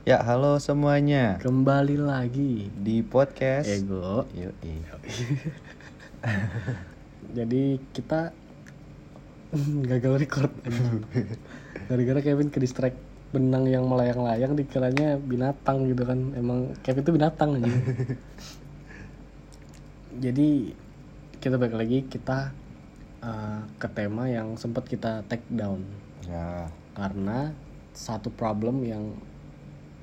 Ya, halo semuanya Kembali lagi di podcast. Ego Yoi. Jadi kita gagal record. Gara-gara Kevin ke distract benang yang melayang-layang dikiranya binatang gitu kan Emang Kevin itu binatang aja Jadi kita balik lagi kita uh, ke tema yang sempat kita take down Ya. Karena satu problem yang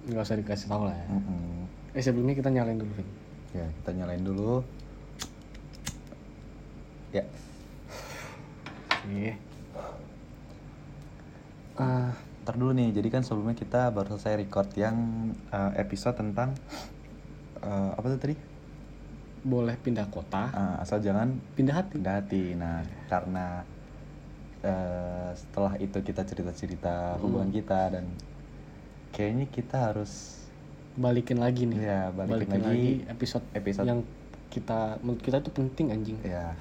nggak usah dikasih tahu lah ya mm-mm. Eh sebelumnya kita nyalain dulu Vin Ya, kita nyalain dulu. Ya. Oke. Ah, Ntar dulu nih. Jadi kan sebelumnya kita baru selesai record yang uh, episode tentang uh, apa tuh tadi? boleh pindah kota, Uh, asal jangan pindah hati. pindah hati. Nah, karena uh, setelah itu kita cerita-cerita hubungan kita dan kayaknya kita harus Balikin lagi nih. ya balikin, lagi, episode episode yang kita menurut kita itu penting anjing. Ya.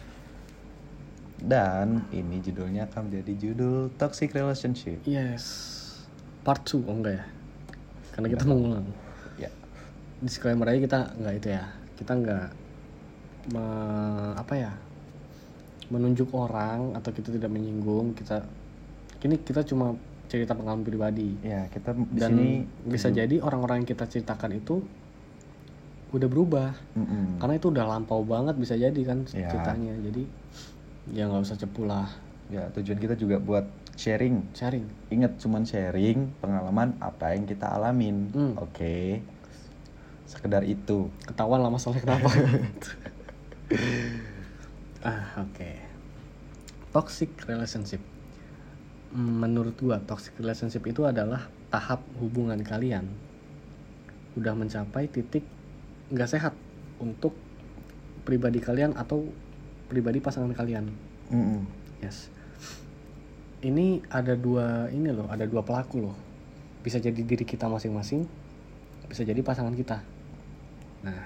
Dan ini judulnya akan menjadi judul Toxic Relationship. Yes. Part 2 oh enggak ya? Karena kita mau ngulang. Ya. Disclaimer aja kita enggak itu ya. Kita enggak me- apa ya? menunjuk orang atau kita tidak menyinggung, kita ini kita cuma cerita pengalaman pribadi. Ya, kita di Dan sini bisa jadi orang-orang yang kita ceritakan itu udah berubah. Mm-mm. karena itu udah lampau banget bisa jadi kan Ya. ceritanya jadi ya nggak usah cepu lah Ya, tujuan kita juga buat sharing. sharing Ingat cuman sharing pengalaman apa yang kita alamin. Hmm. Oke. Sekedar itu. ketahuan lah masalahnya kenapa ah oke toxic relationship menurut gua toxic relationship itu adalah tahap hubungan kalian udah mencapai titik nggak sehat untuk pribadi kalian atau pribadi pasangan kalian Mm-mm. Yes. Ini ada dua ini loh, ada dua pelaku loh. Bisa jadi diri kita masing-masing, bisa jadi pasangan kita. Nah,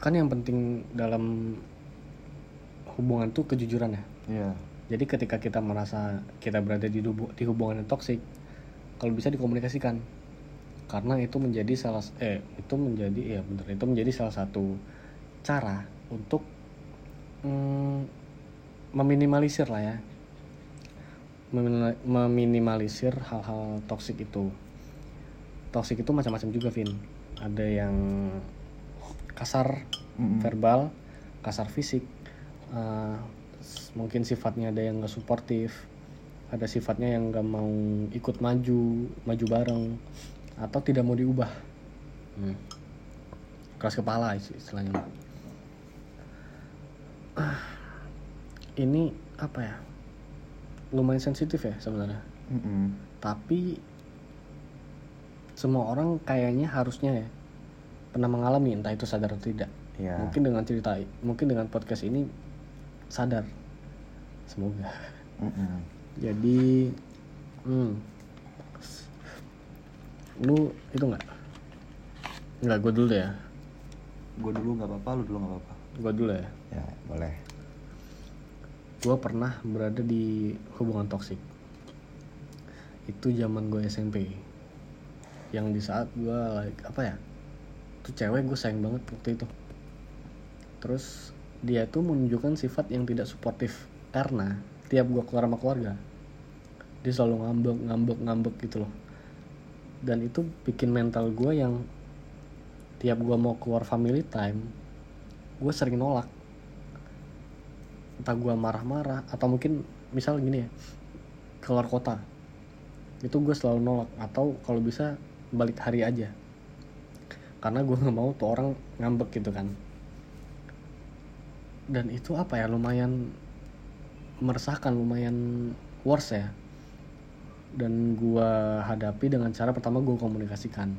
kan yang penting dalam hubungan tuh kejujuran ya. Ya. Jadi ketika kita merasa kita berada di, hubu- di hubungan yang toksik, kalau bisa dikomunikasikan. Karena itu menjadi salah eh itu menjadi ya bener itu menjadi salah satu cara untuk mm, meminimalisir lah ya. Meminimalisir hal-hal toksik itu. Toksik itu macam-macam juga, Vin. Ada yang kasar Mm-mm. verbal, kasar fisik, s- mungkin sifatnya ada yang nggak suportif, ada sifatnya yang nggak mau ikut maju, maju bareng, atau tidak mau diubah. Hmm. Keras kepala is- istilahnya. Ah, Ini apa ya? Lumayan sensitif ya sebenarnya. Mm-mm. Tapi semua orang kayaknya harusnya ya pernah mengalami entah itu sadar atau tidak Ya. mungkin dengan cerita mungkin dengan podcast ini sadar. Semoga. Mm-mm. jadi hmm, lu itu nggak? Nggak gue dulu deh ya. Gue dulu nggak apa-apa, lu dulu nggak apa-apa. gue dulu ya? Ya, boleh. gue pernah berada di hubungan toksik. Itu zaman gue SMP yang di saat gue like apa ya? Tuh cewek gue sayang banget waktu itu. Terus dia tuh menunjukkan sifat yang tidak suportif karena tiap gue keluar sama keluarga dia selalu ngambek ngambek ngambek gitu loh. Dan itu bikin mental gue yang tiap gue mau keluar family time gue sering nolak. Entah gue marah-marah atau mungkin misal gini ya keluar kota itu gue selalu nolak atau kalau bisa balik hari aja. Karena gue nggak mau tuh orang ngambek gitu kan dan itu apa ya lumayan meresahkan lumayan worse ya. Dan gue hadapi dengan cara pertama gue komunikasikan.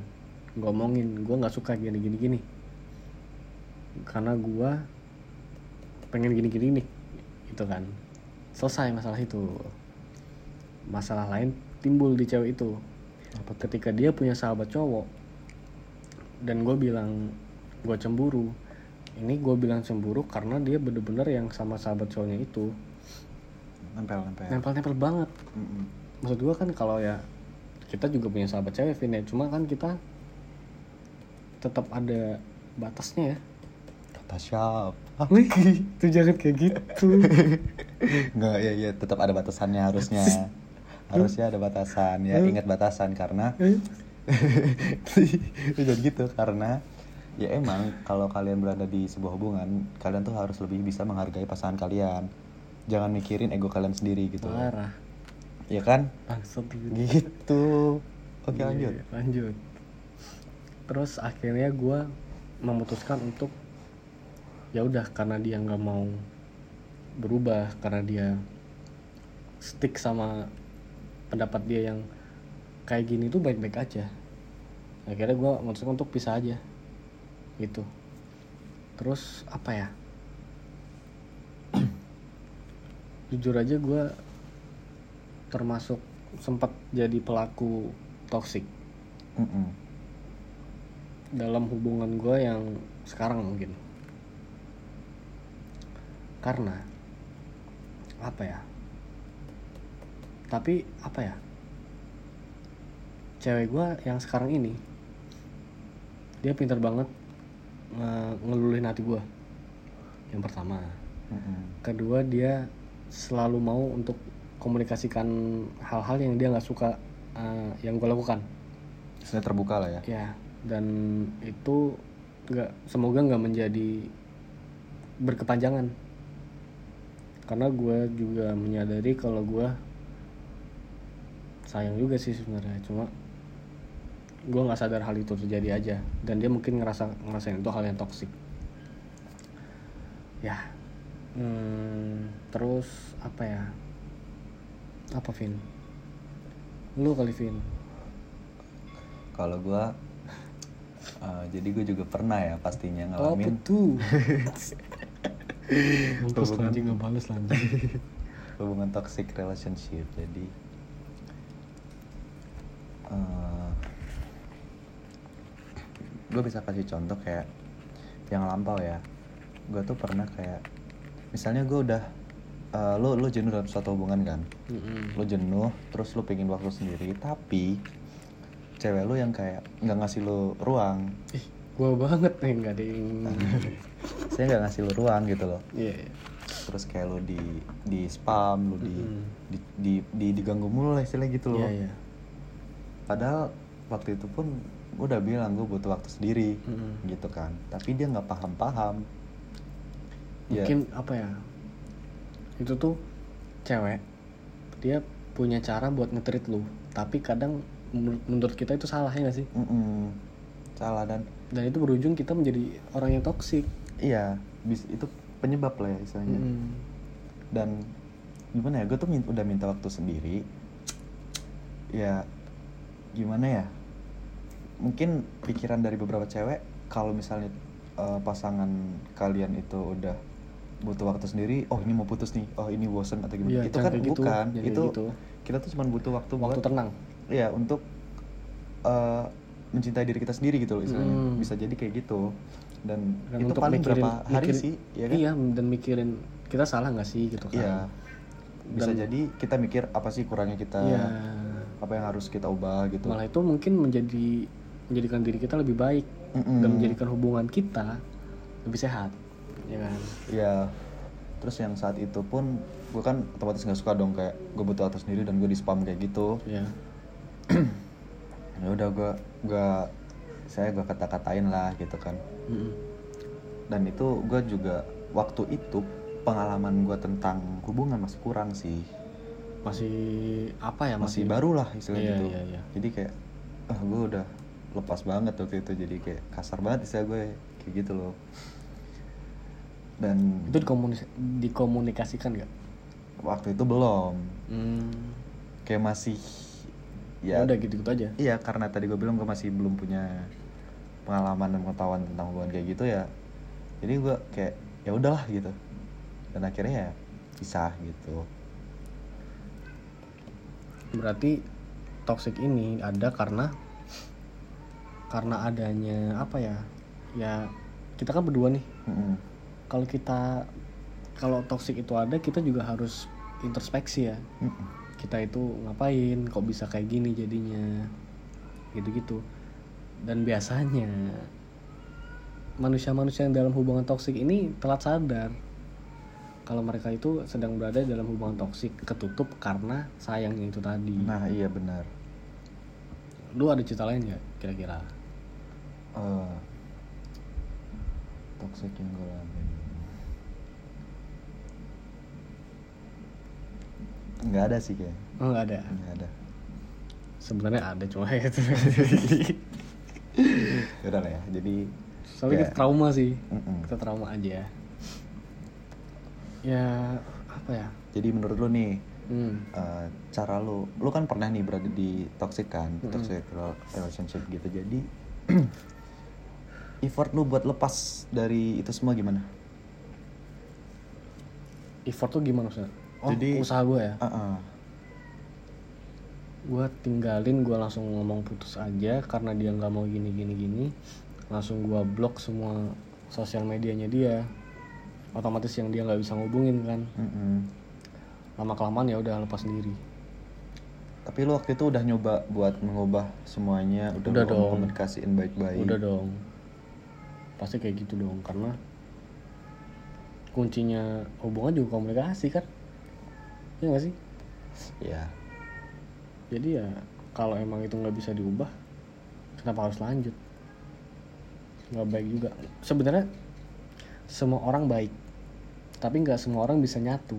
Gue omongin gue nggak suka gini gini gini. Karena gue pengen gini gini nih gitu kan. Selesai masalah itu. Masalah lain timbul di cewek itu. Ketika dia punya sahabat cowok dan gue bilang gue cemburu ini gue bilang cemburu karena dia bener-bener yang sama sahabat cowoknya itu. Nempel, nempel. nempel-nempel banget. Mm-mm. maksud gue kan kalau ya kita juga punya sahabat cewek Vin ya. Cuma kan kita tetap ada batasnya ya. Kata siapa? Itu jangan kayak gitu. Nggak ya ya tetap ada batasannya harusnya. Harusnya ada batasan. Ya ingat batasan karena jadi gitu karena ya emang kalau kalian berada di sebuah hubungan kalian tuh harus lebih bisa menghargai pasangan kalian. Jangan mikirin ego kalian sendiri gitu. Parah. Ya kan? Bangsat gitu. gitu. Oke Iya, lanjut. lanjut. Terus akhirnya gue memutuskan untuk ya udah karena dia nggak mau berubah karena dia stick sama pendapat dia yang kayak gini tuh baik-baik aja. Akhirnya gue memutuskan untuk pisah aja gitu. Terus apa ya? Jujur aja gue termasuk sempat jadi pelaku toksik dalam hubungan gue yang sekarang mungkin. Karena apa ya? Tapi apa ya? Cewek gue yang sekarang ini dia pintar banget nge- ngeluluhin hati gue yang pertama. Mm-mm. kedua dia selalu mau untuk komunikasikan hal-hal yang dia nggak suka eh, yang gue lakukan. Istilahnya terbuka lah ya. Ya dan itu nggak semoga nggak menjadi berkepanjangan. Karena gue juga menyadari kalau gue sayang juga sih sebenarnya. Cuma gue nggak sadar hal itu terjadi aja. Dan dia mungkin ngerasa ngerasain itu hal yang toksik ya. Hmm, terus apa ya? Apa Vin? Lu kali Vin. Kalau gua eh, jadi gue juga pernah ya pastinya Oh, ngalamin betul. Mampus Hubungan- lanjut lanjut. hubungan toxic relationship jadi gue bisa kasih contoh kayak yang lampau ya gue tuh pernah kayak misalnya gue udah eh, lo lo jenuh dalam suatu hubungan kan Mm-mm. lo jenuh terus lo pengen waktu sendiri tapi cewek lo yang kayak nggak ngasih lo ruang Ih, gua banget nih nggak ada yang. saya nggak ngasih lo ruang gitu loh Iya. iya. terus kayak lo di di spam lo di, Mm-mm. di, di di diganggu mulu lah istilahnya gitu loh Iya iya. padahal waktu itu pun gue udah bilang gue butuh waktu sendiri Mm-mm. gitu kan tapi dia nggak paham paham Ya, Mungkin apa ya? Itu tuh cewek dia punya cara buat ngetrit lu, tapi kadang menur- menurut kita itu salah ya gak sih? mm-mm. salah dan Dan itu berujung kita menjadi orang yang toksik. iya bis itu penyebab lah ya istilahnya Mm-mm. dan gimana ya gue tuh min- udah minta waktu sendiri ya gimana ya mungkin pikiran dari beberapa cewek kalau misalnya eh, pasangan kalian itu udah butuh waktu sendiri oh ini mau putus nih oh ini bosen atau gimana Iya, itu kan gitu, bukan itu gitu. kita tuh cuma butuh waktu Waktu buat tenang. Iya untuk eh, mencintai diri kita sendiri gitu loh istilahnya Hmm. bisa jadi kayak gitu dan, Dan itu untuk paling mikirin, berapa hari mikirin- sih ya kan Iya, dan mikirin kita salah nggak sih gitu kan? Iya. bisa Dan- jadi kita mikir apa sih kurangnya kita Iya. apa yang harus kita ubah gitu Malah itu mungkin menjadi menjadikan diri kita lebih baik Mm-mm. dan menjadikan hubungan kita lebih sehat, ya kan? Iya. terus yang saat itu pun gue kan otomatis nggak suka dong kayak gue butuh waktu sendiri dan gue di spam kayak gitu Ya. ya udah gue gue saya gue kata-katain lah gitu kan Mm-mm. dan itu gue juga waktu itu pengalaman gue tentang hubungan masih kurang sih Masih apa ya? masih baru lah istilahnya Iya, gitu iya, iya. jadi kayak ah gue udah lepas banget waktu itu. Jadi kayak kasar banget istilah gue. Kayak gitu loh. Dan Itu dikomunis- dikomunikasikan nggak? waktu itu belum. Hmm. kayak masih Ya ya udah gitu-gitu aja. iya karena tadi gue bilang gue masih belum punya pengalaman dan pengetahuan tentang hubungan kayak gitu ya. Jadi gue kayak ya udahlah gitu. Dan akhirnya ya pisah gitu. Berarti toxic ini ada karena karena adanya apa ya? Ya kita kan berdua nih. Mm-mm. Kalau kita kalau toxic itu ada, kita juga harus introspeksi ya. Mm-mm. kita itu ngapain kok bisa kayak gini jadinya gitu-gitu dan biasanya manusia-manusia yang dalam hubungan toksik ini telat sadar kalau mereka itu sedang berada dalam hubungan toksik ketutup karena sayangnya itu tadi nah iya benar lu ada cerita lain nggak kira-kira Eh, toxic yang gue alamin nggak ada sih kayak. Oh nggak ada? Nggak ada. Sebenarnya ada cuma itu udah lah ya jadi soalnya ya, kita trauma sih. Mm-mm. kita trauma aja. Ya apa ya? Jadi menurut lu nih hmm. eh, cara lu lu kan pernah nih berada di toxic kan Mm-mm. toxic rel- relationship gitu. Jadi effort lu buat lepas dari itu semua gimana? Effort tuh gimana maksudnya oh Jadi- usaha gue ya? Ah, ah. gue tinggalin gue langsung ngomong putus aja karena dia nggak mau gini gini gini. Langsung gue blok semua sosial medianya dia. Otomatis yang dia nggak bisa ngubungin kan? Mm-mm. lama kelamaan ya udah lepas sendiri tapi lu waktu itu udah nyoba buat mengubah semuanya? Udah, Udah dong. komunikasiin baik-baik? Udah dong pasti kayak gitu dong karena kuncinya hubungan juga komunikasi kan? Ya nggak sih? Ya jadi ya kalau emang itu nggak bisa diubah kenapa harus lanjut? Nggak baik juga. Sebenarnya semua orang baik tapi nggak semua orang bisa nyatu.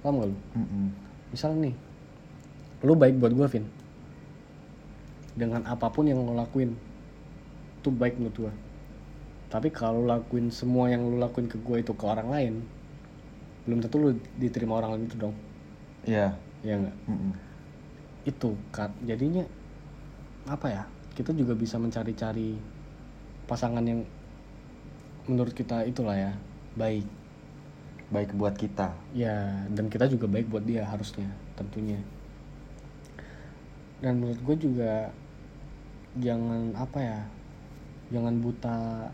Paham gak lu? Mm-mm. misalnya nih lu baik buat gue Vin. Dengan apa pun yang lo lakuin itu baik menurut gue tapi kalau lakuin semua yang lu lakuin ke gue itu ke orang lain belum tentu lu diterima orang lain itu dong. Ya ya nggak? Mm-mm. itu kan jadinya apa ya? Kita juga bisa mencari-cari pasangan yang menurut kita itulah ya baik. Baik buat kita. Ya dan kita juga baik buat dia harusnya tentunya. Dan menurut gue juga jangan apa ya jangan buta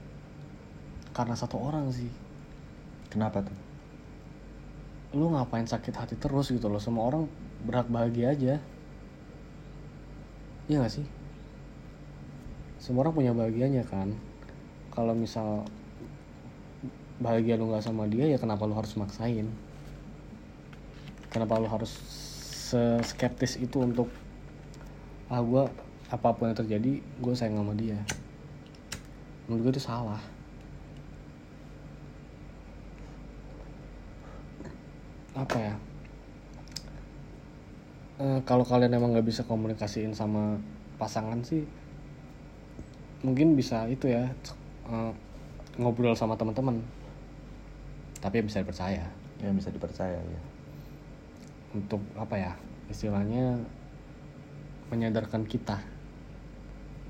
karena satu orang sih. Kenapa tuh? Lu ngapain sakit hati terus gitu loh? Semua orang berhak bahagia aja. Iya gak sih? Semua orang punya bahagianya kan? Kalau misal bahagia lu nggak sama dia ya kenapa lu harus maksain? Kenapa lu harus skeptis itu untuk ah gue apa pun yang terjadi gue sayang sama dia. Menurut gue itu salah apa ya? Eh, kalau kalian emang nggak bisa komunikasiin sama pasangan sih mungkin bisa itu ya eh, ngobrol sama teman-teman. Tapi bisa dipercaya. Ya bisa dipercaya ya untuk apa ya istilahnya menyadarkan kita.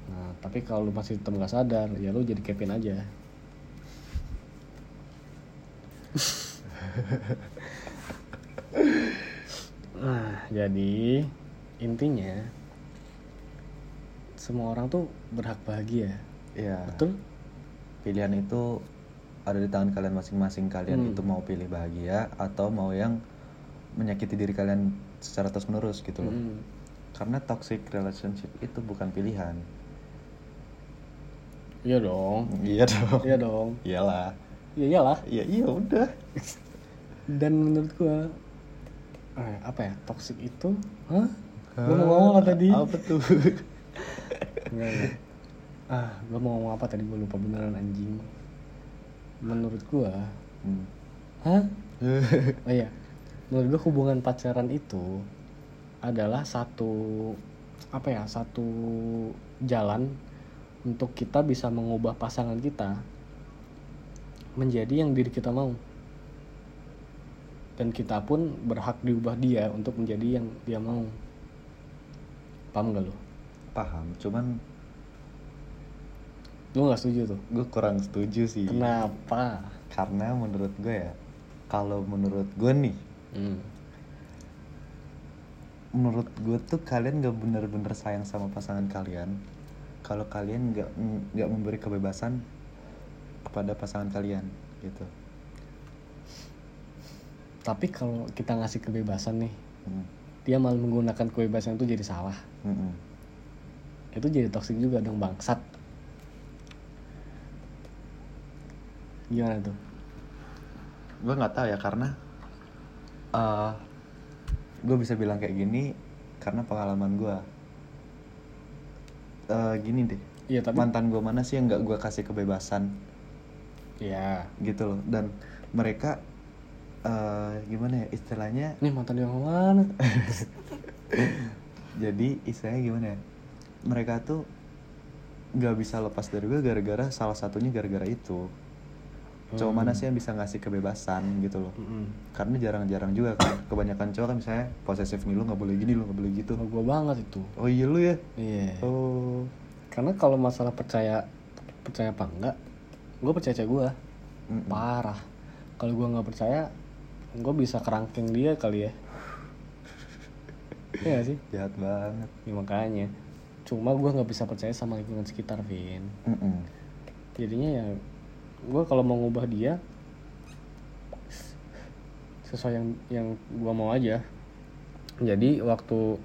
Nah tapi kalau lu masih tetap nggak sadar ya lu jadi Kevin aja nah jadi intinya semua orang tuh berhak bahagia. Ya betul? Pilihan itu ada di tangan kalian masing-masing. Kalian Hmm. itu mau pilih bahagia atau mau yang menyakiti diri kalian secara terus menerus gitu loh. Mm. karena toxic relationship itu bukan pilihan. Iya dong. Iya dong. Iya dong. Iyalah. Iya iyalah. Iya iya udah. Dan menurut gua eh, apa ya? Toxic itu? Hah? Gua mau ngomong apa tadi? Apa tuh? Enggak, ah gua mau ngomong apa tadi? Gua lupa beneran anjing. Menurut gua Hmm. hah? Oh iya. Menurut gua hubungan pacaran itu adalah satu apa ya satu jalan untuk kita bisa mengubah pasangan kita menjadi yang diri kita mau dan kita pun berhak diubah dia untuk menjadi yang dia mau. Paham gak lo paham cuman lu nggak setuju tuh? Gue kurang setuju sih. Kenapa? Karena menurut gue ya kalau menurut gue nih hmm. menurut gue tuh kalian gak bener-bener sayang sama pasangan kalian. Kalau kalian nggak nggak memberi kebebasan kepada pasangan kalian gitu tapi kalau kita ngasih kebebasan nih Hmm. dia malah menggunakan kebebasan itu jadi salah. Mm-mm. itu jadi toksik juga dong bangsat. Gimana tuh? Gue nggak tahu ya karena eh gue bisa bilang kayak gini karena pengalaman gue Eh gini deh. Iya tapi mantan gue mana sih yang nggak gue kasih kebebasan? Ya gitu loh. Dan mereka eh gimana ya istilahnya? Ini mantan yang mana? Jadi istilahnya gimana ya? Mereka tuh nggak bisa lepas dari gue gara-gara salah satunya gara-gara itu. Cowok Hmm. mana sih yang bisa ngasih kebebasan gitu loh? Mm-mm. karena jarang-jarang juga kan. Kebanyakan cowok kan misalnya posesif nih lu nggak boleh gini lu nggak boleh gitu. Gua banget itu. Oh iya lu ya? Iya. Oh. Karena kalau masalah percaya percaya apa enggak gue percaya cewek gue Mm-mm. parah. Kalau gue nggak percaya gue bisa kerangkeng dia kali ya. Iya sih? Jahat banget. Ya, makanya. Cuma gue nggak bisa percaya sama lingkungan sekitar Vin. Mm-mm. jadinya ya gue kalau mau ngubah dia sesuai yang yang gue mau aja. Jadi waktu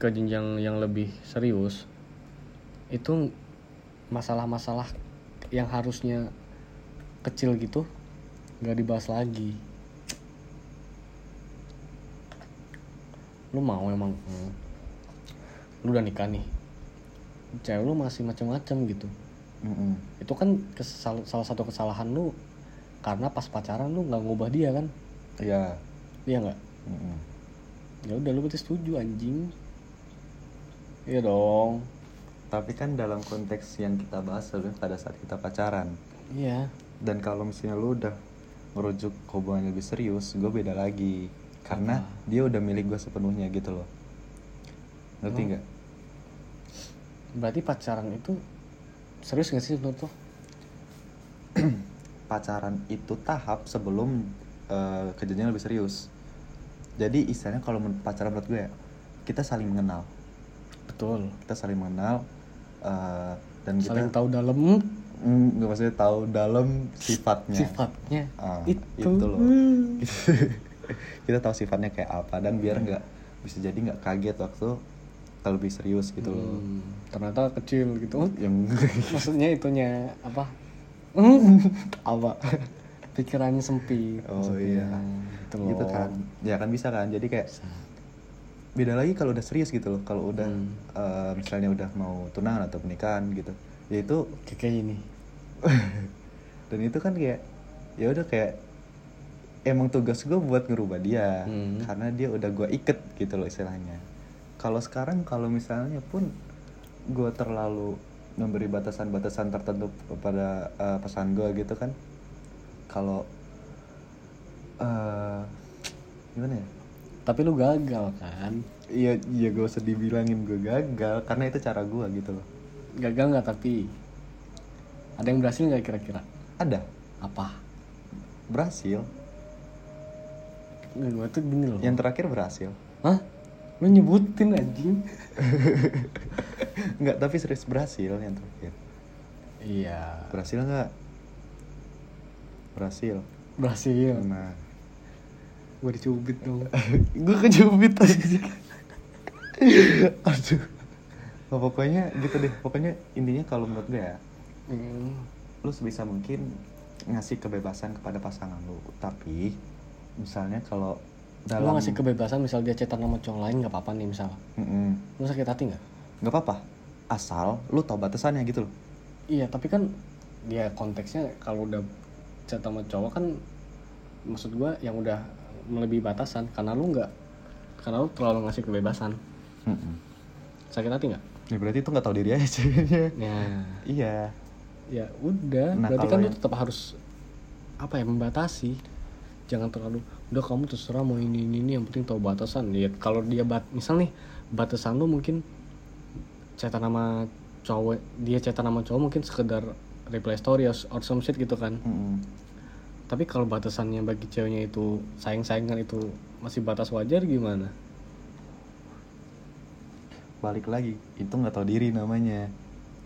ke jenjang yang lebih serius itu masalah-masalah yang harusnya kecil gitu nggak dibahas lagi lu mau emang? Hmm, lu udah nikah nih. Cewek lu masih macam-macam gitu. Mm-mm. itu kan kesal- salah satu kesalahan lu. Karena pas pacaran lu nggak ngubah dia kan? Iya. Iya nggak? Mm-mm. ya udah lu berarti setuju anjing. Iya dong. Tapi kan dalam konteks yang kita bahas sebenarnya pada saat kita pacaran. Iya. Dan kalau misalnya lu udah merujuk ke hubungan yang lebih serius gue beda lagi karena Apa? dia udah milik gue sepenuhnya gitu loh. Ngerti Oh. nggak? Berarti pacaran itu serius gak sih menurut lo? Pacaran itu tahap sebelum eh, kejadian lebih serius. Jadi istilahnya kalau men- pacaran menurut gue ya kita saling mengenal. Betul. Kita saling mengenal eh, dan kita saling tahu dalam. Mm, nggak maksudnya tahu dalam sifatnya. Sifatnya. Ah, itu, itu loh. Hmm. kita tahu sifatnya kayak apa dan biar nggak bisa jadi nggak kaget waktu kalau lebih serius gitu loh. Hmm, ternyata kecil gitu. Yang maksudnya itunya apa? Hmm, apa? Pikirannya sempit. Oh iya. gitu loh. gitu kan. Ya kan bisa kan. Jadi kayak beda lagi kalau udah serius gitu loh. Kalau udah Hmm. eh, misalnya udah mau tunangan atau pernikahan gitu. Ya itu kayak kayak ini dan itu kan kayak ya udah kayak emang tugas gue buat ngerubah dia Hmm. karena dia udah gue iket gitu loh istilahnya. Kalau sekarang kalau misalnya pun gue terlalu memberi batasan-batasan tertentu kepada eh, pasangan gue gitu kan kalau eh gimana ya? Tapi lu gagal kan? Iya iya gue usah dibilangin gue gagal karena itu cara gue gitu loh. Gagal nggak tapi ada yang berhasil nggak kira-kira? Ada. Apa? Berhasil Nggak, gue tuh gini loh yang terakhir berhasil hah lu nyebutin anjing Enggak, tapi serius berhasil yang terakhir. iya Berhasil nggak? Berhasil. berhasil Nah, gue dicubit dong gue kejubit aja. Aduh. Nah, pokoknya gitu deh. Pokoknya intinya kalau menurut gue ya, Hmm, lu sebisa mungkin ngasih kebebasan kepada pasangan lu. Tapi misalnya kalau lu dalam ngasih kebebasan misal dia cetak nama cowok lain nggak apa-apa nih misal Mm-mm. lu sakit hati nggak nggak apa-apa. Asal lu tahu batasannya gitu loh. iya tapi kan dia konteksnya kalau udah chat sama cowok kan maksud gua yang udah melebihi batasan karena lu nggak karena lu terlalu ngasih kebebasan Mm-mm. sakit hati nggak Ya berarti itu nggak tahu diri aja ya Iya. ya udah Nah, berarti kan lu yang- tetap harus apa ya membatasi jangan terlalu udah kamu terserah mau ini ini, ini yang penting tahu batasan. Ya kalau dia bat misal nih batasan lu mungkin cetak nama cowok dia cetak nama cowok mungkin sekedar reply story or, some shit gitu kan. Mm-mm. tapi kalau batasannya bagi ceweknya itu sayang-sayangan itu masih batas wajar gimana? Balik lagi itu nggak tahu diri namanya.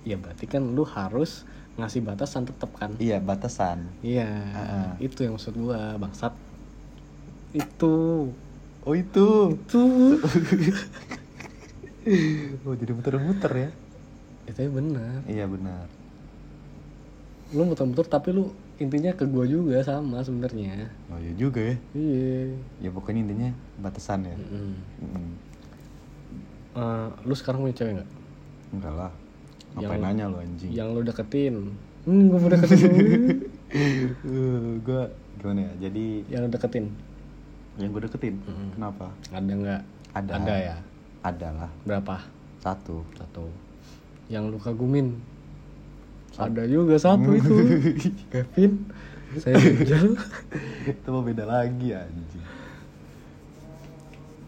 Ya berarti kan lu harus ngasih batasan tetap kan? Iya batasan. Iya, Ah. itu yang maksud gua, bangsat. Itu. oh itu. Tuh oh jadi muter-muter ya? Itu ya benar. Iya benar. Lu muter-muter tapi lu intinya ke gua juga sama sebenarnya. Oh iya juga ya? Iya. Ya pokoknya intinya batasan ya? Mm-mm. Mm. Eh, lu sekarang punya cewek nggak? Enggak lah ngapain Yang- nanya lo anjing? yang lu deketin. Hmm gua mau deketin lu. Eh, gua gimana ya? Jadi yang lu deketin. Yang gue deketin? Mm-mm. kenapa? Ada nggak? Ada. ada ya? Ada lah berapa? Satu. Satu. Yang lu kagumin. Ada juga satu itu. Kevin saya jual itu mau beda lagi anjing.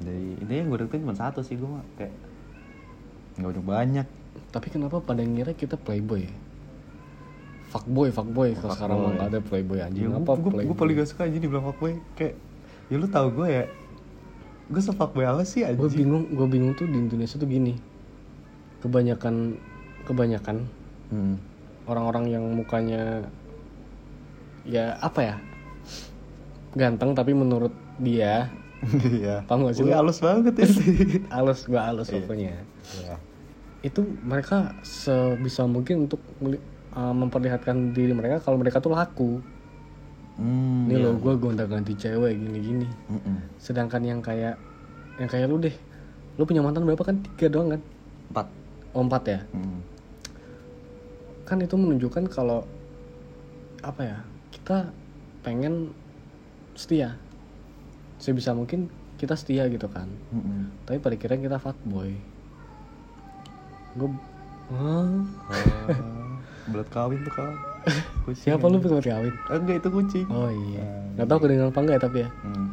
Jadi ini yang gue deketin cuma satu sih gue mah. Kayak nggak udah banyak tapi kenapa pada ngira kita playboy fuckboy fuckboy kalau sekarang mah nggak ada playboy anjing ya, apa gue, gue, paling gak suka anjing dibilang fuckboy kayak ya lu tau gue ya gue sefuckboy apa sih gue anjing bingung gue bingung tuh di Indonesia tuh gini kebanyakan kebanyakan hmm. orang-orang yang mukanya ya apa ya ganteng tapi menurut dia Iya. Paham gak sih Gue lu? halus banget ya halus gua halus Iya. pokoknya Iya. Itu mereka sebisa mungkin untuk uh, memperlihatkan diri mereka kalau mereka tuh laku Hmm, ini iya. loh gue gonta ganti cewek gini-gini Mm-mm. sedangkan yang kayak yang kayak lu deh lu punya mantan berapa kan tiga doang kan Empat. oh, empat ya Hmm. kan itu menunjukkan kalau apa ya kita pengen setia sebisa mungkin kita setia gitu kan Mm-mm. tapi pada kira kita fuckboy gue Oh, belat kawin tuh kawan. Kucing siapa lu pengen kawin? Enggak itu kucing. oh iya. Ah, nggak tahu kedengeran apa enggak ya tapi ya. Hmm.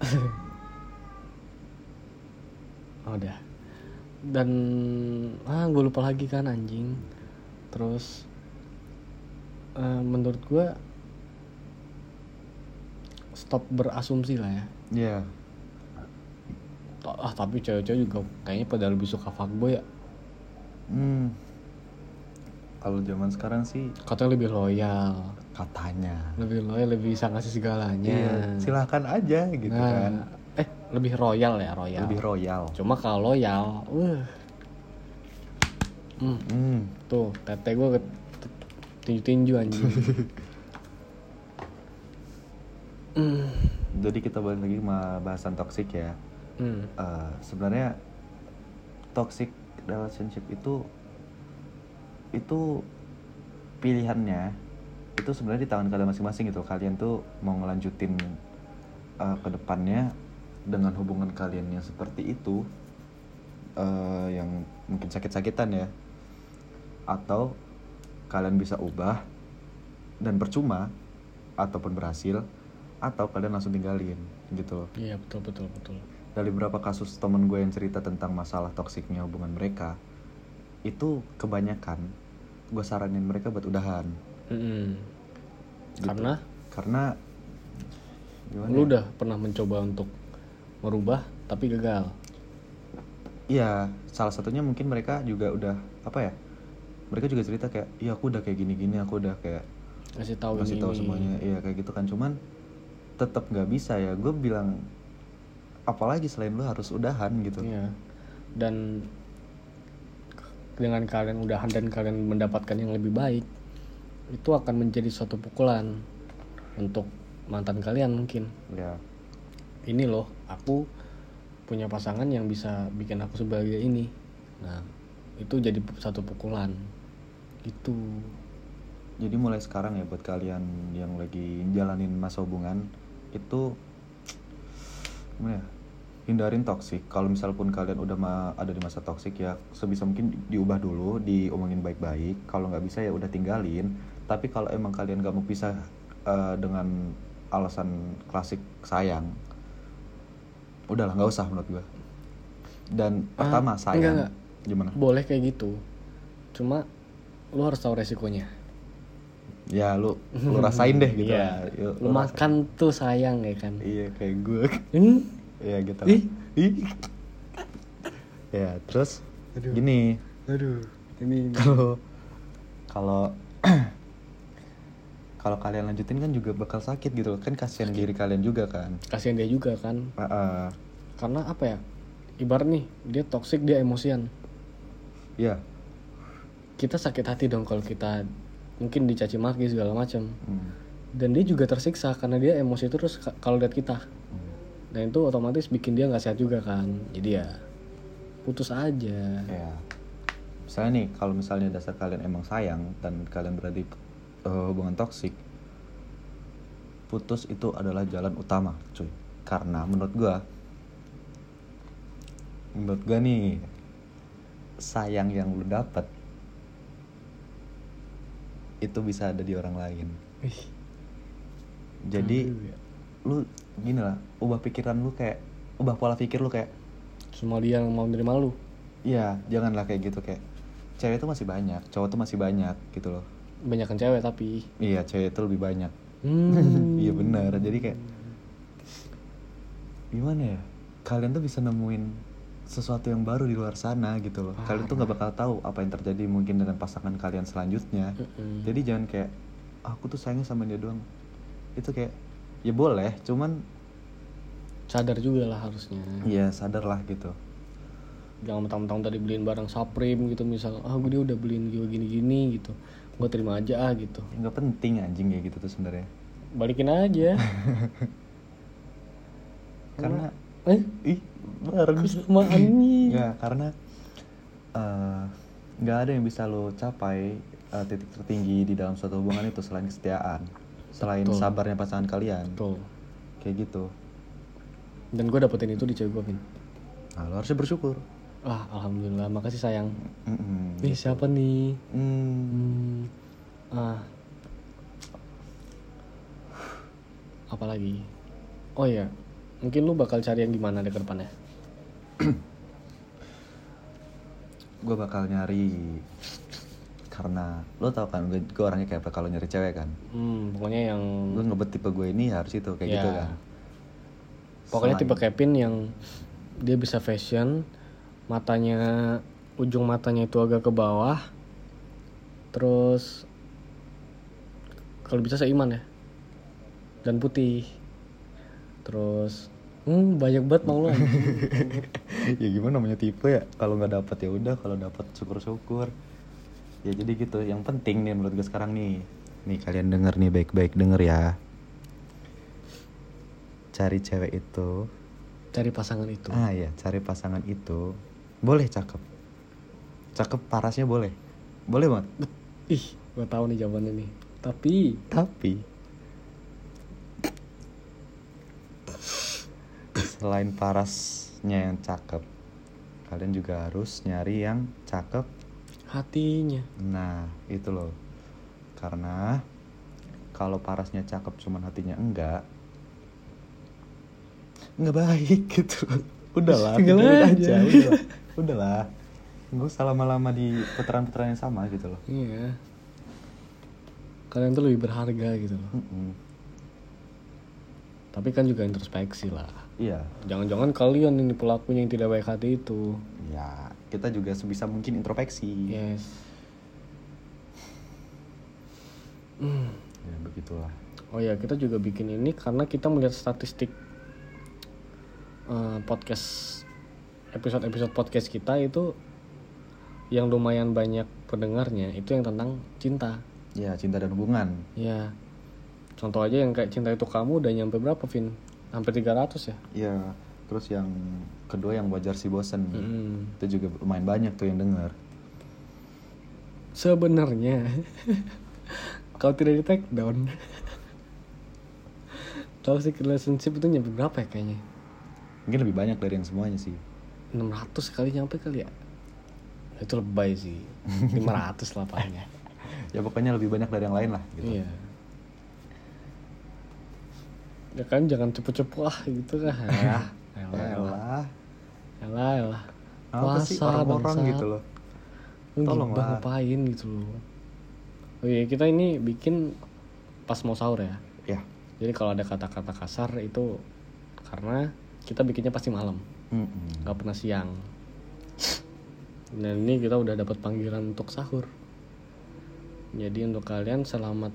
oh, udah. Dan ah gue lupa lagi kan anjing. Terus eh, menurut gue stop berasumsi lah ya. Iya. Ta- ah tapi cewek-cewek juga kayaknya pada lebih suka fuckboy ya Hmm. Kalau zaman sekarang sih katanya lebih loyal katanya. lebih loyal lebih bisa ngasih segalanya Iya, silahkan aja gitu nah, kan. eh lebih royal ya royal Lebih royal. cuma kalau loyal uh hmm, Hmm. tuh tete gue tinju tinju anjing hmm. Jadi kita balik lagi sama bahasan toxic ya. Hmm. Eh, sebenarnya toxic relationship itu itu pilihannya itu sebenarnya di tangan kalian masing-masing gitu. Kalian tuh mau ngelanjutin eh, ke depannya dengan hubungan kalian yang seperti itu eh, yang mungkin sakit-sakitan ya. Atau kalian bisa ubah dan percuma ataupun berhasil atau kalian langsung tinggalin gitu. Iya betul betul betul dari beberapa kasus temen gue yang cerita tentang masalah toksiknya hubungan mereka itu kebanyakan gue saranin mereka buat udahan. Mm-mm. Gitu. karena? Karena gimana lu ya? udah pernah mencoba untuk merubah tapi gagal. Iya salah satunya mungkin mereka juga udah apa ya mereka juga cerita kayak iya aku udah kayak gini-gini aku udah kayak kasih tahu kasih tahu semuanya. Iya kayak gitu kan. Cuman tetap nggak bisa ya. Gue bilang apalagi selain lu harus udahan gitu Iya. Dan dengan kalian udahan dan kalian mendapatkan yang lebih baik, itu akan menjadi suatu pukulan untuk mantan kalian mungkin. ya Ini loh, aku punya pasangan yang bisa bikin aku sebagai ini. Nah, itu jadi satu pukulan. Itu. Jadi mulai sekarang ya buat kalian yang lagi jalanin masa hubungan itu gimana ya? Hindarin toksik. Kalau misal pun kalian udah ma- ada di masa toksik ya sebisa mungkin di- diubah dulu, diomongin baik-baik. Kalau nggak bisa ya udah tinggalin. Tapi kalau emang kalian gak mau pisah eh, dengan alasan klasik sayang, udahlah nggak usah menurut gua. Dan Ah, pertama enggak, sayang, enggak. gimana? Boleh kayak gitu. Cuma lu harus tahu resikonya. Ya lu lu rasain deh gitu Iya. lah. Yuk, Lu rasain. makan tuh sayang ya kan. Iya kayak gue. Hmm? Iya gitu. Ih. Ih. ya terus Aduh. gini Aduh, ini kalau kalau kalau kalian lanjutin kan juga bakal sakit gitu loh kan kasihan diri kalian juga kan kasihan dia juga kan Ah, ah. karena apa ya ibarat nih dia toxic dia emosian iya kita sakit hati dong kalau kita mungkin dicaci maki segala macam Hmm. dan dia juga tersiksa karena dia emosi terus ka- kalau lihat kita Dan itu otomatis bikin dia nggak sehat juga kan. Jadi ya putus aja. Ya misalnya nih kalau misalnya dasar kalian emang sayang dan kalian berada di eh, hubungan toksik putus itu adalah jalan utama cuy. Karena menurut gua menurut gua nih sayang yang lu dapat itu bisa ada di orang lain. Jadi Aduh, ya. Lu gini lah ubah pikiran lu kayak ubah pola pikir lu kayak semua dia yang mau nerima lu Iya, janganlah kayak gitu kayak cewek itu masih banyak, cowok tuh masih banyak gitu loh. banyakan cewek tapi Iya, cewek itu lebih banyak. hmm. iya benar. Jadi kayak gimana ya? Kalian tuh bisa nemuin sesuatu yang baru di luar sana gitu loh. Kalian tuh nggak bakal tahu apa yang terjadi mungkin dengan pasangan kalian selanjutnya. Mm-mm. Jadi jangan kayak aku tuh sayangnya sama dia doang. Itu kayak ya boleh, cuman sadar juga lah harusnya. Ya sadarlah gitu. jangan mentang-mentang tadi beliin barang Supreme gitu misal ah gue dia udah beliin gue gini-gini gitu. Gue terima aja ah gitu. Ya, nggak penting anjing kayak gitu tuh sebenarnya. balikin aja. Karena eh? Ih bareng kesamaan nih. Ya, karena eh, nggak ada yang bisa lo capai eh, titik tertinggi di dalam suatu hubungan itu selain kesetiaan, selain Betul. sabarnya pasangan kalian, Betul. kayak gitu. dan gue dapetin itu di cewek gue Vin Nah, lo harusnya bersyukur. ah alhamdulillah makasih sayang Mm-mm. nih siapa nih Hmm, hmm. ah apa lagi oh ya mungkin lu bakal cari yang gimana deh ke depannya gue bakal nyari karena lo tau kan gue, gue orangnya kayak apa kalau nyari cewek kan. hmm pokoknya yang Gue ngebet tipe gue ini harus itu kayak Ya. gitu kan. Pokoknya Selain- tipe Kevin yang dia bisa fashion, matanya ujung matanya itu agak ke bawah. Terus kalau bisa seiman ya. Dan putih. Terus hmm banyak banget mau lo. ya gimana namanya tipe ya kalau nggak dapat ya udah kalau dapat syukur-syukur ya jadi gitu. Yang penting nih menurut gue sekarang nih. Nih kalian denger nih baik-baik denger ya. Cari cewek itu. Cari pasangan itu. ah ya cari pasangan itu. Boleh cakep. Cakep parasnya boleh. Boleh banget. Ih, gua tahu nih jawabannya nih. Tapi tapi selain parasnya yang cakep kalian juga harus nyari yang cakep hatinya Nah, itu loh. Karena kalau parasnya cakep cuman hatinya enggak enggak baik gitu. Udahlah, Tinggal tinggalin aja. Udahlah. Udahlah. Nggak usah lama-lama di putaran-putaran yang sama gitu loh. Iya. Kalian tuh lebih berharga gitu loh. Mm-mm. Tapi kan juga introspeksi lah. Iya. Jangan-jangan kalian ini pelakunya yang tidak baik hati itu. Ya, kita juga sebisa mungkin introspeksi. Yes. Hmm. Ya, begitulah. Oh ya, kita juga bikin ini karena kita melihat statistik eh, podcast episode-episode podcast kita itu yang lumayan banyak pendengarnya itu yang tentang cinta. Ya, cinta dan hubungan. Ya. Contoh aja yang kayak cinta itu kamu udah nyampe berapa, Vin? Hampir 300 ya? Ya, terus yang kedua yang wajar si bosen. Mm. Itu juga lumayan banyak tuh yang denger. Sebenarnya kalau tidak di take down toxic relationship itu nyampe berapa ya kayaknya? Mungkin lebih banyak dari yang semuanya sih. 600 kali nyampe kali ya? Itu lebay sih. 500 lah palingnya. ya pokoknya lebih banyak dari yang lain lah gitu. Iya. Ya kan jangan cepu-cepu ah gitu kan. Ya, Elah, elah. apa sih orang-orang gitu loh. Tolong lah. ngapain gitu loh. Oh iya, kita ini bikin pas mau sahur ya. Ya. Jadi kalau ada kata-kata kasar itu karena kita bikinnya pasti malam, Mm-mm. nggak pernah siang. Dan ini kita udah dapat panggilan untuk sahur. Jadi untuk kalian selamat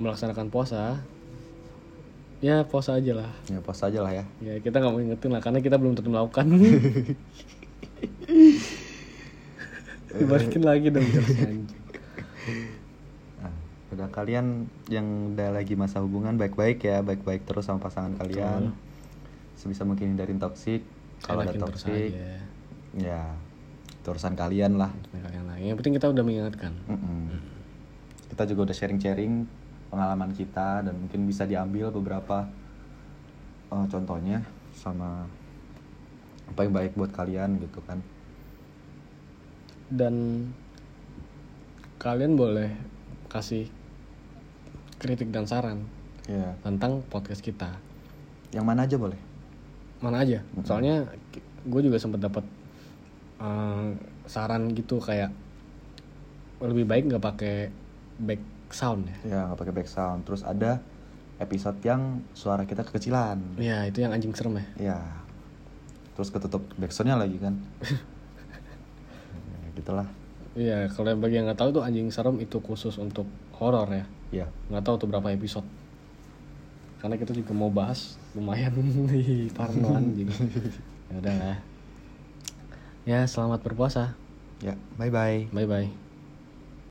melaksanakan puasa ya puasa aja lah ya pos aja lah ya ya kita nggak mau ingetin lah karena kita belum tentu melakukan dibalikin lagi dong Nah, udah kalian yang udah lagi masa hubungan baik-baik ya, baik-baik terus sama pasangan kalian. Sebisa mungkin hindarin toksik. Kalau ada toksik, ya urusan kalian lah. Kalian lagi yang penting kita udah mengingatkan Mm-mm. Kita juga udah sharing-sharing pengalaman kita dan mungkin bisa diambil beberapa eh, contohnya sama apa yang baik buat kalian gitu kan. dan kalian boleh kasih kritik dan saran Ya, tentang podcast kita yang mana aja boleh. mana aja soalnya gue juga sempat dapat eh, saran gitu kayak lebih baik nggak pakai back sound ya Ya, nggak pakai back sound. Terus ada episode yang suara kita kekecilan. ya itu yang anjing serem ya Ya. Terus ketutup backsoundnya lagi kan. ya, gitulah. Iya, kalau yang bagi yang nggak tahu tuh anjing serem itu khusus untuk horor ya. Ya. Nggak tahu tuh berapa episode. Karena kita juga mau bahas lumayan di parno anjing. Ya udah lah. Ya, selamat berpuasa. Ya, bye bye. Bye bye.